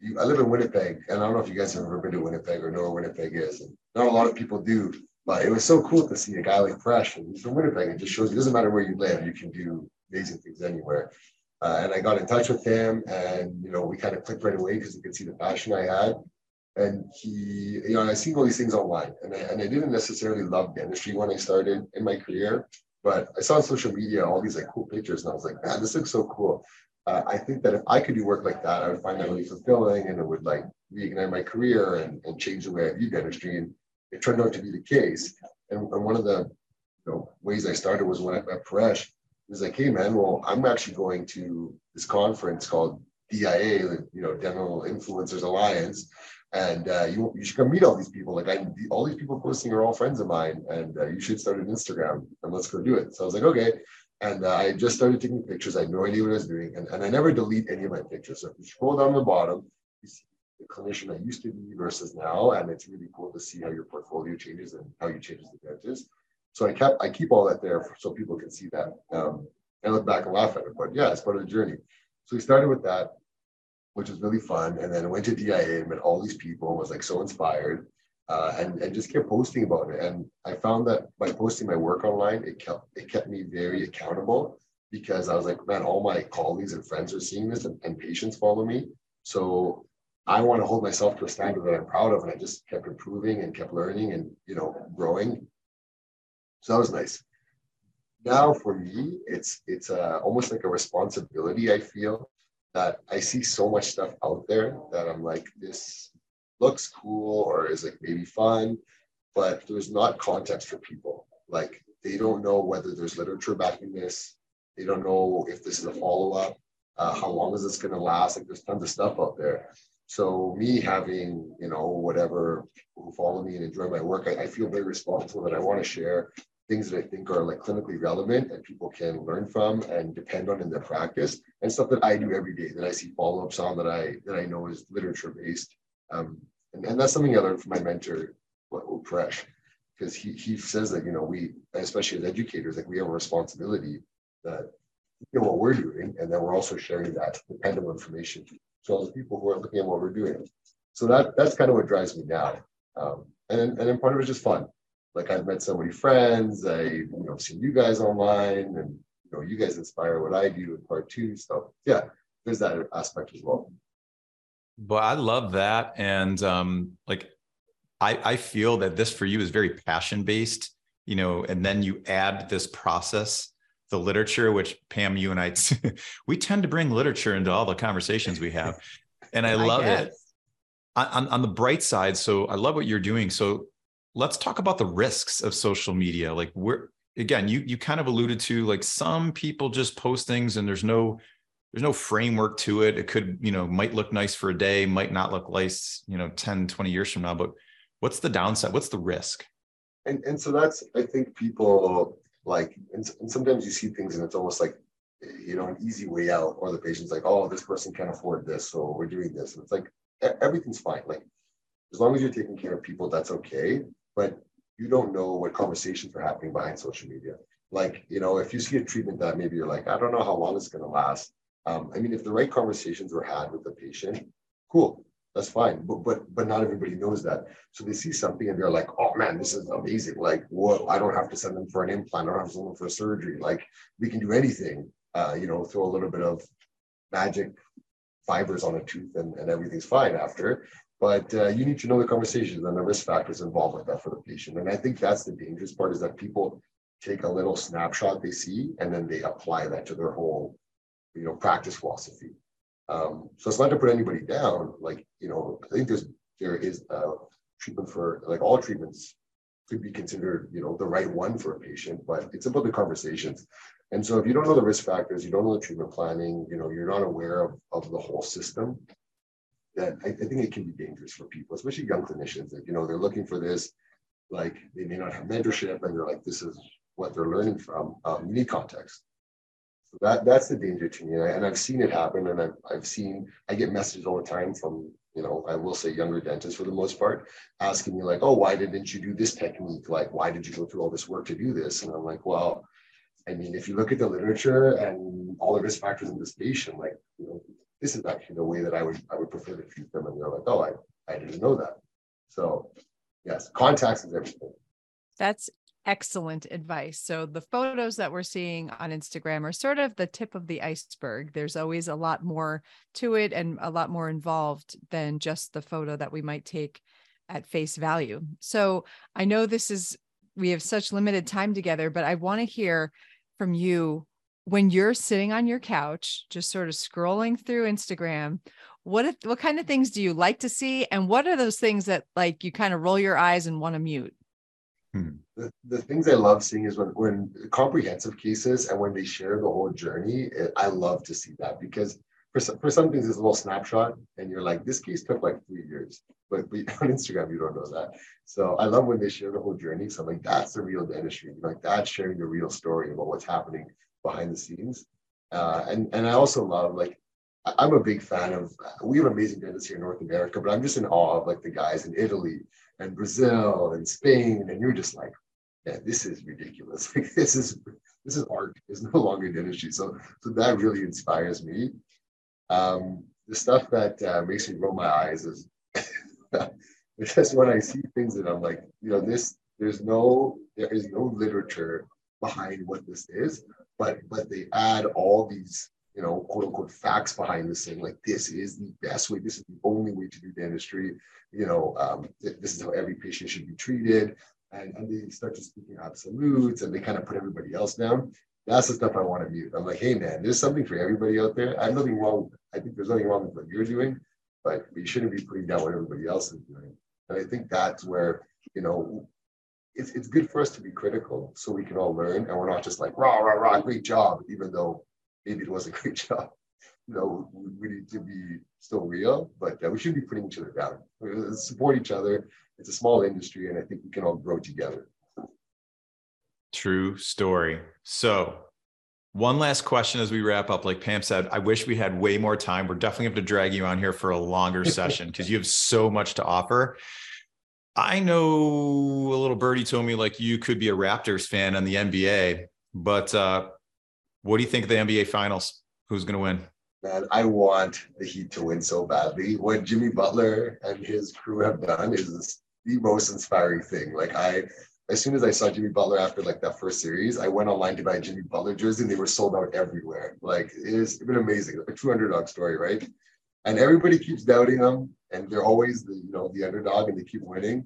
Speaker 5: you, I live in Winnipeg, and I don't know if you guys have ever been to Winnipeg or know where Winnipeg is. And not a lot of people do, but it was so cool to see a guy like Paresh, and he's from Winnipeg. It just shows you it doesn't matter where you live, you can do amazing things anywhere. Uh, and I got in touch with him, and you know, we kind of clicked right away because he could see the passion I had. And he, you know, I seen all these things online, and I, and I didn't necessarily love dentistry when I started in my career, but I saw on social media all these like cool pictures, and I was like, man, this looks so cool. Uh, I think that if I could do work like that, I would find that really fulfilling, and it would like reignite my career and, and change the way I view dentistry. And it turned out to be the case. And, and one of the you know, ways I started was when I met Paresh. He was like, "Hey man, well, I'm actually going to this conference called DIA, the you know Dental Influencers Alliance, and uh, you you should come meet all these people. Like I, all these people posting are all friends of mine, and uh, you should start an Instagram and let's go do it." So I was like, "Okay." And uh, I just started taking pictures. I had no idea what I was doing, and, and I never delete any of my pictures. So if you scroll down the bottom, you see the clinician I used to be versus now, and it's really cool to see how your portfolio changes and how you change the dentist. So I kept I keep all that there so people can see that. Um, I look back and laugh at it, but yeah, it's part of the journey. So we started with that, which was really fun, and then I went to DIA and met all these people and was like so inspired, uh, and and just kept posting about it. And I found that by posting my work online, it kept it kept me very accountable because I was like, man, all my colleagues and friends are seeing this, and, and patients follow me. So I want to hold myself to a standard that I'm proud of, and I just kept improving and kept learning and you know growing so that was nice. Now for me, it's it's uh, almost like a responsibility. I feel that I see so much stuff out there that I'm like, this looks cool or is like maybe fun, but there's not context for people. Like they don't know whether there's literature backing this. They don't know if this is a follow up. Uh, how long is this going to last? Like there's tons of stuff out there. So me having, you know, whatever who follow me and enjoy my work, I, I feel very responsible that I want to share things that I think are like clinically relevant and people can learn from and depend on in their practice and stuff that I do every day that I see follow-ups on that I that I know is literature based. Um, and, and that's something I learned from my mentor, Paresh, because he he says that, you know, we, especially as educators, like we have a responsibility that you know what we're doing, and then we're also sharing that dependable information to all the people who are looking at what we're doing. So that that's kind of what drives me now. Um, and and then part of it is just fun like I've met so many friends. I you know seen you guys online, and you know you guys inspire what I do in part two. So yeah, there's that aspect as well.
Speaker 1: But I love that, and um, like I I feel that this for you is very passion based. You know, and then you add this process the literature, which Pam, you and I, we tend to bring literature into all the conversations we have. And I, I love guess. it. On, on the bright side, so I love what you're doing. So let's talk about the risks of social media. Like we're again, you you kind of alluded to like some people just post things and there's no there's no framework to it. It could, you know, might look nice for a day, might not look nice, you know, 10, 20 years from now. But what's the downside? What's the risk?
Speaker 5: And and so that's I think people like and, and sometimes you see things and it's almost like you know an easy way out or the patient's like oh this person can't afford this so we're doing this and it's like everything's fine like as long as you're taking care of people that's okay but you don't know what conversations are happening behind social media. Like, you know, if you see a treatment that maybe you're like, I don't know how long it's going to last. Um, I mean, if the right conversations were had with the patient, cool, that's fine. But but but not everybody knows that. So they see something and they're like, oh man, this is amazing. Like, whoa, I don't have to send them for an implant. Or I don't have to send them for surgery. Like, we can do anything. Uh, you know, throw a little bit of magic fibers on a tooth and, and everything's fine after. But uh, you need to know the conversations and the risk factors involved with that for the patient. And I think that's the dangerous part is that people take a little snapshot they see and then they apply that to their whole, you know, practice philosophy. Um, so it's not to put anybody down. Like, you know, I think there's there is a treatment for like all treatments could be considered, you know, the right one for a patient, but it's about the conversations. And so if you don't know the risk factors, you don't know the treatment planning, you know, you're not aware of, of the whole system, that I, I, think it can be dangerous for people, especially young clinicians. That you know they're looking for this, like they may not have mentorship, and they're like, this is what they're learning from. Um, you need context. So that that's the danger to me, and, I, and I've seen it happen, and I've I've seen I get messages all the time from you know I will say younger dentists for the most part, asking me like, oh, why didn't you do this technique? Like, why did you go through all this work to do this? And I'm like, well. I mean, if you look at the literature and all the risk factors in this patient, like, you know, this is actually the way that I would I would prefer to treat them. And they're like, oh, I, I didn't know that. So yes, contacts is everything.
Speaker 2: That's excellent advice. So the photos that we're seeing on Instagram are sort of the tip of the iceberg. There's always a lot more to it and a lot more involved than just the photo that we might take at face value. So I know this is we have such limited time together, but I want to hear from you when you're sitting on your couch just sort of scrolling through Instagram, what what kind of things do you like to see and what are those things that like you kind of roll your eyes and want to mute?
Speaker 5: Hmm. The, the things I love seeing is when, when comprehensive cases and when they share the whole journey, it, I love to see that because for some, for some things it's a little snapshot and you're like, this case took like three years, but, but on Instagram, you don't know that. So I love when they share the whole journey. So I'm like, that's the real dentistry. Like that's sharing the real story about what's happening behind the scenes. Uh, and, and I also love like, I'm a big fan of, we have amazing dentists here in North America, but I'm just in awe of like the guys in Italy and Brazil and Spain, and you're just like, yeah, this is ridiculous. Like this is this is art. It's no longer dentistry. So so that really inspires me. Um, the stuff that uh, makes me roll my eyes is just when I see things that I'm like, you know, this there's no there is no literature behind what this is, but but they add all these you know, quote unquote facts behind this thing. Like this is the best way. This is the only way to do dentistry. You know, um, th- this is how every patient should be treated. And, and they start to speak in absolutes and they kind of put everybody else down. That's the stuff I want to mute. I'm like, hey man, there's something for everybody out there. I have nothing wrong. I think there's nothing wrong with what you're doing, but you shouldn't be putting down what everybody else is doing. And I think that's where, you know, it's, it's good for us to be critical so we can all learn and we're not just like rah rah rah great job even though maybe it was a great job. You know, we need to be still real, but uh, we shouldn't be putting each other down. Support each other. It's a small industry, and I think we can all grow together.
Speaker 1: True story. So, one last question as we wrap up. Like Pam said, I wish we had way more time. We're definitely have to drag you on here for a longer session because you have so much to offer. I know a little birdie told me like you could be a Raptors fan on the NBA, but uh, what do you think of the NBA Finals? Who's going to win?
Speaker 5: Man, I want the Heat to win so badly. What Jimmy Butler and his crew have done is the most inspiring thing. Like I, as soon as I saw Jimmy Butler after like that first series, I went online to buy Jimmy Butler jersey and they were sold out everywhere. Like it's been amazing, a true underdog story, right? And everybody keeps doubting them, and they're always the you know the underdog, and they keep winning.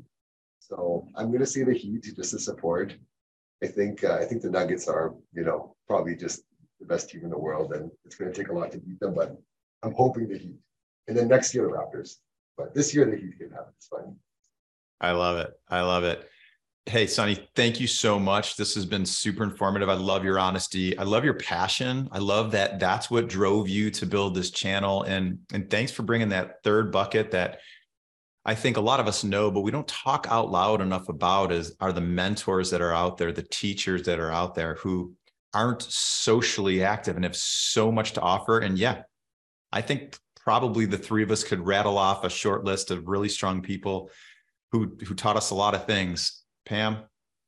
Speaker 5: So I'm gonna say the Heat just to support. I think uh, I think the Nuggets are you know probably just the best team in the world, and it's going to take a lot to beat them. But I'm hoping the Heat, and then next year the Raptors. But this year the Heat can have it. It's fine.
Speaker 1: I love it. I love it. Hey, Sunny, thank you so much. This has been super informative. I love your honesty. I love your passion. I love that that's what drove you to build this channel. And, and thanks for bringing that third bucket that I think a lot of us know, but we don't talk out loud enough about is are the mentors that are out there, the teachers that are out there who aren't socially active and have so much to offer. And yeah, I think probably the three of us could rattle off a short list of really strong people who who taught us a lot of things. Pam.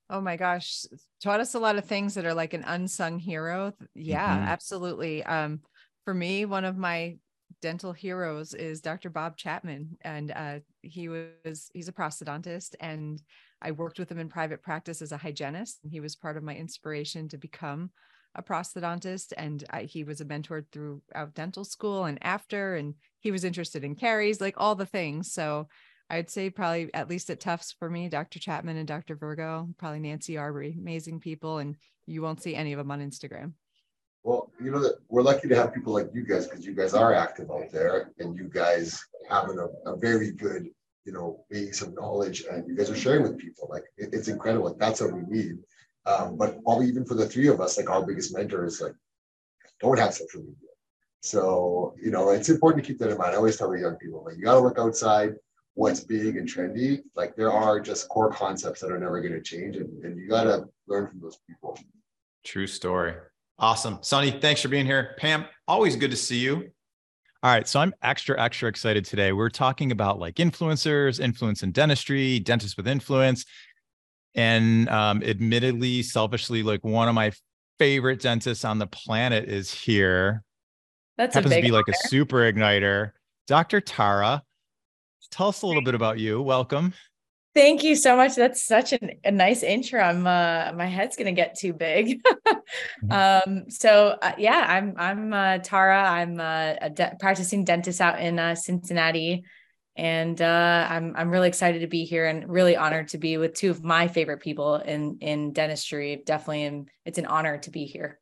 Speaker 2: Oh my gosh, taught us a lot of things that are like an unsung hero. Yeah, mm-hmm. absolutely. Um, for me, one of my dental heroes is Dr. Bob Chapman, and uh, he was he's a prosthodontist, and I worked with him in private practice as a hygienist, and he was part of my inspiration to become a prosthodontist. And I, he was a mentor throughout dental school and after, and he was interested in caries, like all the things. So I'd say probably at least at Tufts for me, Dr. Chapman and Dr. Vergo, probably Nancy Arbree, amazing people, and you won't see any of them on Instagram.
Speaker 5: Well, you know that we're lucky to have people like you guys because you guys are active out there and you guys have a, a very good you know, base of knowledge and you guys are sharing with people. Like it, it's incredible. Like that's what we need. Um, but probably even for the three of us, like our biggest mentor is like, don't have social media. So, you know, it's important to keep that in mind. I always tell the young people, like, you got to look outside what's big and trendy. Like, there are just core concepts that are never going to change, and, and you got to learn from those people.
Speaker 1: True story. Awesome. Sunny, thanks for being here. Pam, always good to see you.
Speaker 6: All right. So I'm extra, extra excited today. We're talking about like influencers, influence in dentistry, dentists with influence. And um, admittedly, selfishly, like one of my favorite dentists on the planet is here.
Speaker 7: That's
Speaker 6: happens to be
Speaker 7: honor.
Speaker 6: like a super igniter. Dr. Tara, tell us a little bit about you. Welcome.
Speaker 7: Thank you so much. That's such an, a nice intro. I'm uh, my head's gonna get too big. Mm-hmm. um, so uh, yeah, I'm I'm uh, Tara. I'm uh, a de- practicing dentist out in uh, Cincinnati, and uh, I'm I'm really excited to be here and really honored to be with two of my favorite people in in dentistry. Definitely, and it's an honor to be here.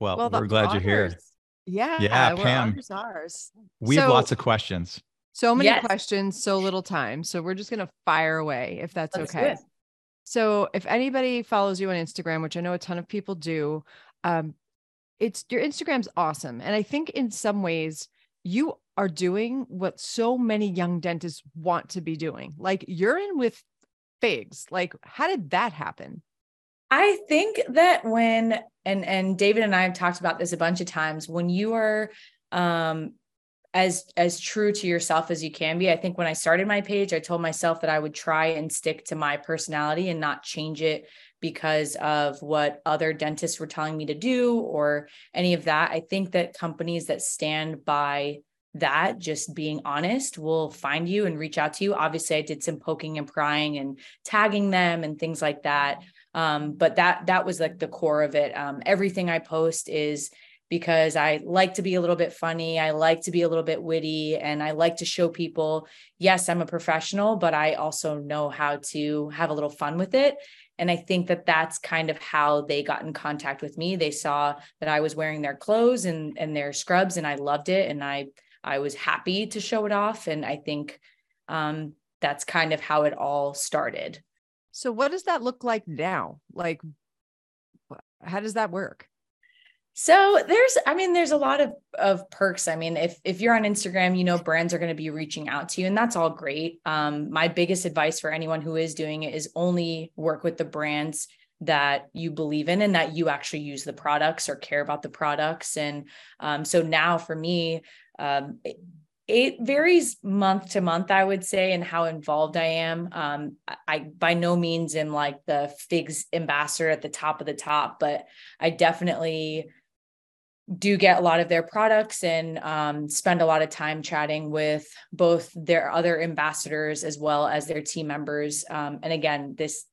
Speaker 6: Well, well we're glad honors. you're here.
Speaker 2: Yeah,
Speaker 6: yeah, Pam.
Speaker 2: Ours.
Speaker 6: We so, have lots of questions.
Speaker 2: So many yes. questions, so little time. So we're just gonna fire away if that's Let's okay. So if anybody follows you on Instagram, which I know a ton of people do, um, it's your Instagram's awesome. And I think in some ways you are doing what so many young dentists want to be doing. Like you're in with figs. Like, how did that happen?
Speaker 7: I think that when and and David and I have talked about this a bunch of times, when you are um as as true to yourself as you can be. I think when I started my page, I told myself that I would try and stick to my personality and not change it because of what other dentists were telling me to do or any of that. I think that companies that stand by that just being honest will find you and reach out to you obviously i did some poking and prying and tagging them and things like that um, but that that was like the core of it um, everything i post is because I like to be a little bit funny. I like to be a little bit witty and I like to show people, yes, I'm a professional, but I also know how to have a little fun with it. And I think that that's kind of how they got in contact with me. They saw that I was wearing their clothes and, and their scrubs and I loved it. And I, I was happy to show it off. And I think um, that's kind of how it all started.
Speaker 2: So what does that look like now? Like, how does that work?
Speaker 7: So there's, I mean, there's a lot of of perks. I mean, if if you're on Instagram, you know brands are going to be reaching out to you, and that's all great. Um, my biggest advice for anyone who is doing it is only work with the brands that you believe in and that you actually use the products or care about the products. And um, so now for me, um, it, it varies month to month, I would say, and how involved I am. Um, I by no means am like the figs ambassador at the top of the top, but I definitely do get a lot of their products and um, spend a lot of time chatting with both their other ambassadors as well as their team members. Um, and again, this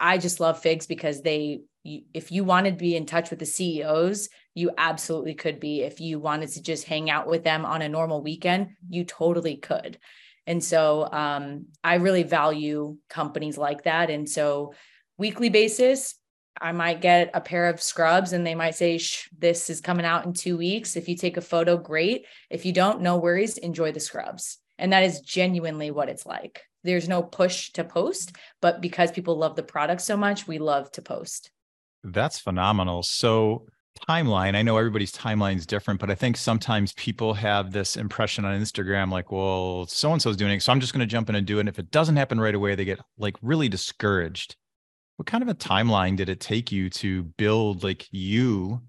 Speaker 7: I just love Figs because they, if you wanted to be in touch with the CEOs, you absolutely could be. If you wanted to just hang out with them on a normal weekend, you totally could. And so um, I really value companies like that. And so weekly basis, I might get a pair of scrubs and they might say, this is coming out in two weeks. If you take a photo, great. If you don't, no worries, enjoy the scrubs. And that is genuinely what it's like. There's no push to post, but because people love the product so much, we love to post.
Speaker 6: That's phenomenal. So, timeline, I know everybody's timeline is different, but I think sometimes people have this impression on Instagram like, well, so and so's doing it. So I'm just going to jump in and do it. And if it doesn't happen right away, they get like really discouraged what kind of a timeline did it take you to build like you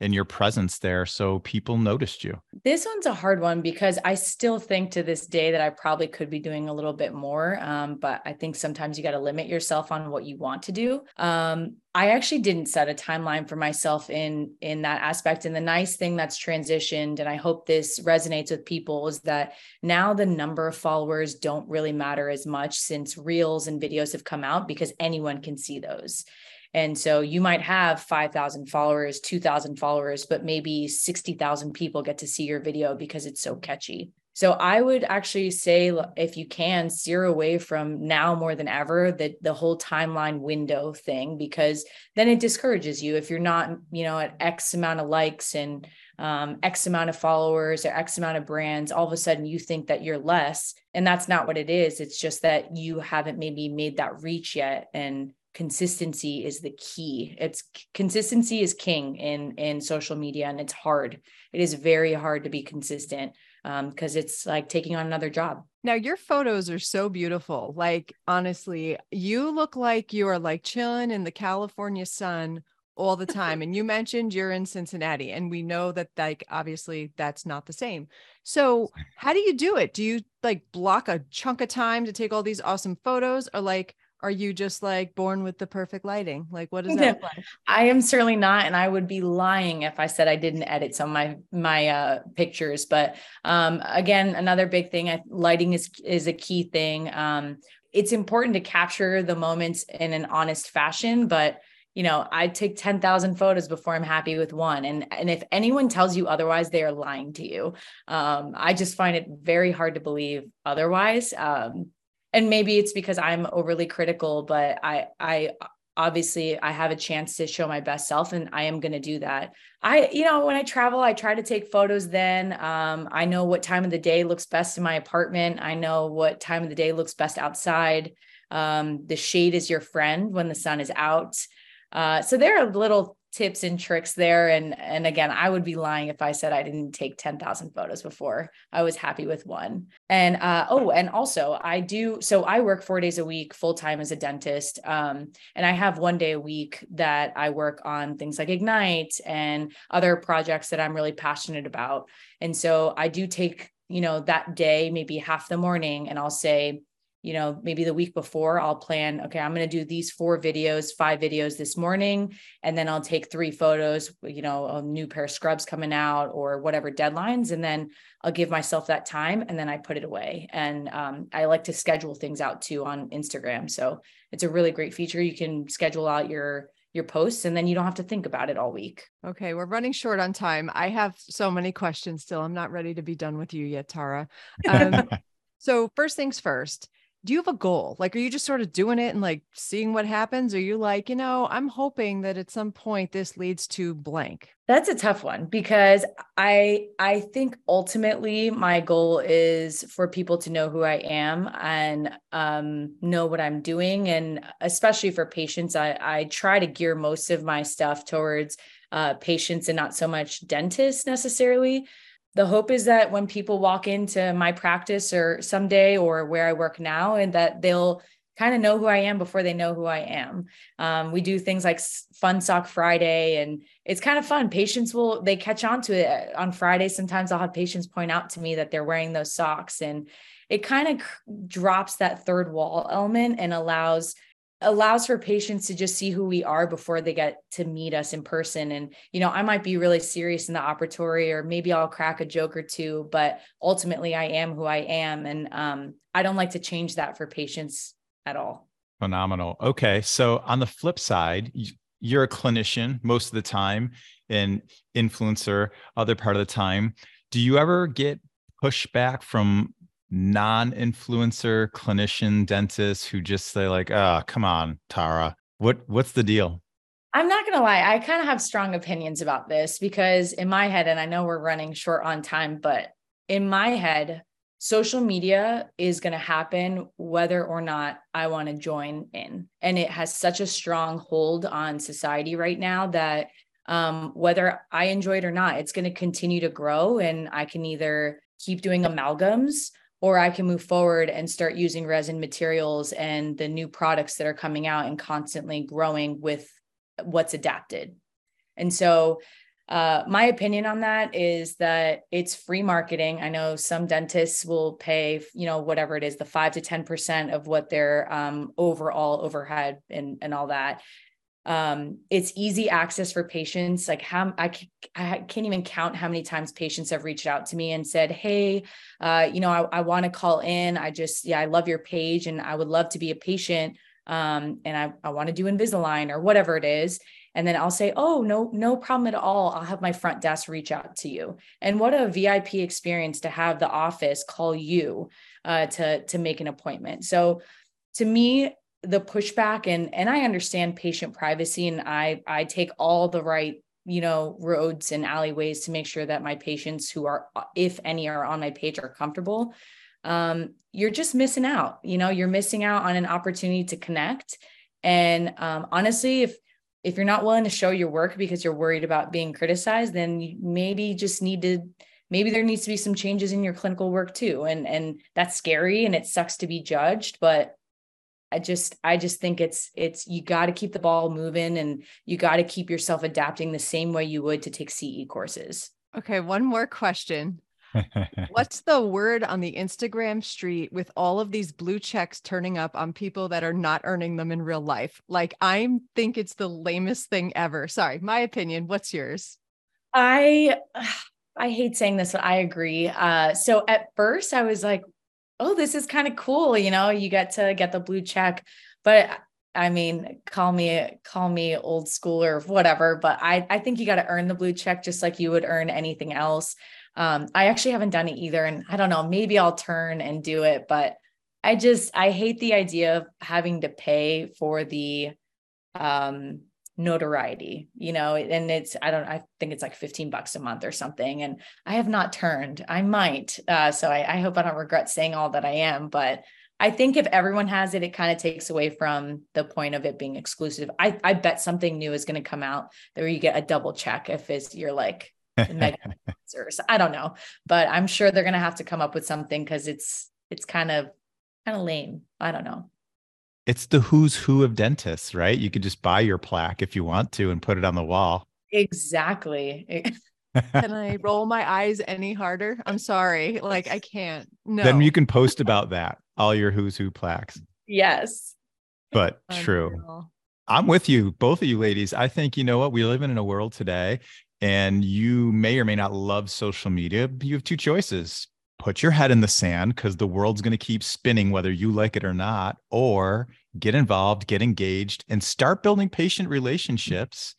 Speaker 6: and your presence there so people noticed you?
Speaker 7: This one's a hard one because I still think to this day that I probably could be doing a little bit more. Um, but I think sometimes you got to limit yourself on what you want to do. Um, I actually didn't set a timeline for myself in in that aspect. And the nice thing that's transitioned, and I hope this resonates with people, is that now the number of followers don't really matter as much since reels and videos have come out because anyone can see those. And so you might have 5,000 followers, 2,000 followers, but maybe 60,000 people get to see your video because it's so catchy. So I would actually say if you can steer away from now more than ever the the whole timeline window thing because then it discourages you. If you're not you know at X amount of likes and um, X amount of followers or X amount of brands all of a sudden you think that you're less and that's not what it is. It's just that you haven't maybe made that reach yet. And consistency is the key. It's consistency is king in in social media and it's hard. It is very hard to be consistent because um, it's like taking on another job.
Speaker 2: Now your photos are so beautiful. Like honestly you look like you are like chilling in the california sun all the time and you mentioned you're in cincinnati and we know that like obviously that's not the same. So how do you do it? Do you like block a chunk of time to take all these awesome photos or like are you just like born with the perfect lighting? Like what is that like?
Speaker 7: I am certainly not and I would be lying if I said I didn't edit some of my my uh pictures, but um again another big thing I, lighting is is a key thing. Um it's important to capture the moments in an honest fashion, but you know, I take 10,000 photos before I'm happy with one. And, and if anyone tells you otherwise, they are lying to you. Um, I just find it very hard to believe otherwise. Um, and maybe it's because I'm overly critical, but I, I obviously I have a chance to show my best self and I am going to do that. I, you know, when I travel, I try to take photos then. Um, I know what time of the day looks best in my apartment. I know what time of the day looks best outside. Um, the shade is your friend when the sun is out. Uh, so there are little tips and tricks there. And and again, I would be lying if I said I didn't take 10,000 photos before. I was happy with one. And uh, oh, and also I do, so I work four days a week full time as a dentist. Um, and I have one day a week that I work on things like Ignite and other projects that I'm really passionate about. And so I do take, you know, that day, maybe half the morning, and I'll say, you know, maybe the week before, I'll plan, okay, I'm going to do these four videos, five videos this morning, and then I'll take three photos, you know, a new pair of scrubs coming out or whatever deadlines. And then I'll give myself that time and then I put it away. And um, I like to schedule things out too on Instagram. So it's a really great feature. You can schedule out your your posts and then you don't have to think about it all week.
Speaker 2: Okay, we're running short on time. I have so many questions still. I'm not ready to be done with you yet, Tara. Um, so first things first, do you have a goal? Like, are you just sort of doing it and like seeing what happens? Are you like, you know, I'm hoping that at some point this leads to blank?
Speaker 7: That's a tough one because I I think ultimately my goal is for people to know who I am and um, know what I'm doing, and especially for patients, I I try to gear most of my stuff towards uh, patients and not so much dentists necessarily the hope is that when people walk into my practice or someday or where I work now, and that they'll kind of know who I am before they know who I am. Um, we do things like Fun Sock Friday, and it's kind of fun. Patients will they catch on to it on Friday. Sometimes I'll have patients point out to me that they're wearing those socks, and it kind of drops that third wall element and allows allows for patients to just see who we are before they get to meet us in person. And you know i might be really serious in the operatory or maybe i'll crack a joke or two but ultimately i am who i am. And um, i don't like to change that for patients at all.
Speaker 6: Phenomenal. Okay so on the flip side you're a clinician most of the time and influencer other part of the time. Do you ever get pushback from non-influencer clinician dentists who just say like, "Ah, oh, come on, Tara, what what's the deal?"
Speaker 7: I'm not gonna lie, I kind of have strong opinions about this because in my head, and I know we're running short on time, but in my head, social media is going to happen whether or not I want to join in. And it has such a strong hold on society right now that um, whether I enjoy it or not, it's going to continue to grow. And I can either keep doing amalgams or I can move forward and start using resin materials and the new products that are coming out and constantly growing with what's adapted. And so, uh, my opinion on that is that it's free marketing. I know some dentists will pay, you know, whatever it is, the five to 10% of what their um, overall overhead and, and all that um, it's easy access for patients like how I, I can't even count how many times patients have reached out to me and said hey uh, you know i, I want to call in. I just yeah i love your page and i would love to be a patient um, and i, I want to do invisalign or whatever it is. And then i'll say oh no no problem at all. I'll have my front desk reach out to you. And what a vip experience to have the office call you uh, to to make an appointment. So to me the pushback and and I understand patient privacy and I I take all the right you know roads and alleyways to make sure that my patients who are if any are on my page are comfortable. Um, you're just missing out you know you're missing out on an opportunity to connect. And um, honestly if if you're not willing to show your work because you're worried about being criticized then you maybe just need to maybe there needs to be some changes in your clinical work too. And and that's scary and it sucks to be judged but I just I just think it's it's you got to keep the ball moving and you got to keep yourself adapting the same way you would to take CE courses.
Speaker 2: Okay, one more question. What's the word on the Instagram street with all of these blue checks turning up on people that are not earning them in real life? Like I think it's the lamest thing ever. Sorry, my opinion. What's yours?
Speaker 7: I I hate saying this, but I agree. Uh, so at first I was like, oh, this is kind of cool. You know, you get to get the blue check. But I mean, call me call me old school or whatever, but I I think you got to earn the blue check just like you would earn anything else. Um, I actually haven't done it either, and I don't know. Maybe I'll turn and do it, but I just I hate the idea of having to pay for the um notoriety you know and it's i don't i think it's like 15 bucks a month or something and i have not turned. I might uh, so I, I hope i don't regret saying all that i am but i think if everyone has it it kind of takes away from the point of it being exclusive. I i bet something new is going to come out where you get a double check if it's you're like or i don't know but i'm sure they're going to have to come up with something because it's it's kind of kind of lame. I don't know
Speaker 1: it's the who's who of dentists, right? You could just buy your plaque if you want to and put it on the wall.
Speaker 7: Exactly.
Speaker 2: can I roll my eyes any harder? I'm sorry. Like I can't. No.
Speaker 1: Then you can post about that, all your who's who plaques.
Speaker 7: Yes.
Speaker 1: But true. I'm with you, both of you ladies. I think you know what? We live in a world today and you may or may not love social media. You have two choices put your head in the sand because the world's going to keep spinning whether you like it or not, or get involved, get engaged, and start building patient relationships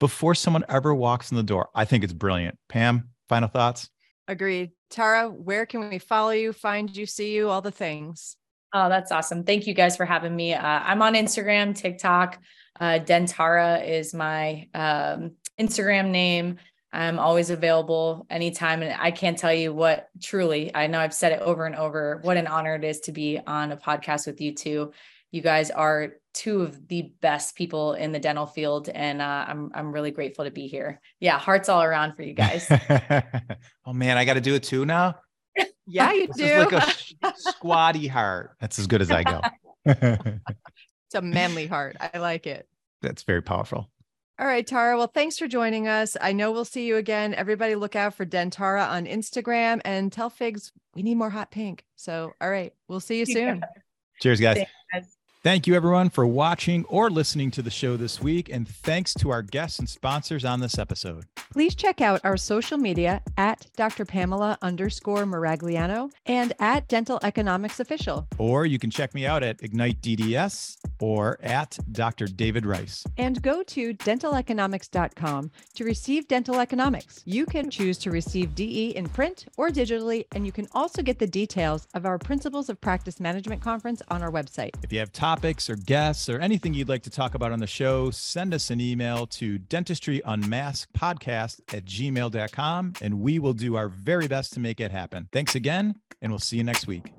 Speaker 1: before someone ever walks in the door. I think it's brilliant. Pam, final thoughts?
Speaker 2: Agreed. Tara, where can we follow you, find you, see you, all the things?
Speaker 7: Oh, that's awesome. Thank you guys for having me. Uh, I'm on Instagram, TikTok. Uh, Dentara is my um, Instagram name. I'm always available anytime. And I can't tell you what truly, I know I've said it over and over, what an honor it is to be on a podcast with you two. You guys are two of the best people in the dental field. And uh, I'm, I'm really grateful to be here. Yeah. Hearts all around for you guys.
Speaker 1: oh man, I got to do it too now.
Speaker 2: Yeah, you
Speaker 1: this
Speaker 2: do.
Speaker 1: like a squatty heart. That's as good as I go.
Speaker 2: it's a manly heart. I like it.
Speaker 1: That's very powerful.
Speaker 2: All right, Tara. Well, thanks for joining us. I know we'll see you again. Everybody look out for Dentara on Instagram and tell Figs we need more hot pink. So, all right, we'll see you soon. Yeah.
Speaker 1: Cheers, guys. Thanks, guys. Thank you, everyone, for watching or listening to the show this week. And thanks to our guests and sponsors on this episode.
Speaker 2: Please check out our social media at Dr. Pamela underscore Maragliano and at Dental Economics Official.
Speaker 1: Or you can check me out at Ignite DDS or at Dr. David Rice.
Speaker 2: And go to dentaleconomics.com to receive dental economics. You can choose to receive DE in print or digitally, and you can also get the details of our Principles of Practice Management conference on our website.
Speaker 1: If you have topics or guests or anything you'd like to talk about on the show, send us an email to dentistryunmasked podcast at gmail.com and we will do our very best to make it happen. Thanks again, and we'll see you next week.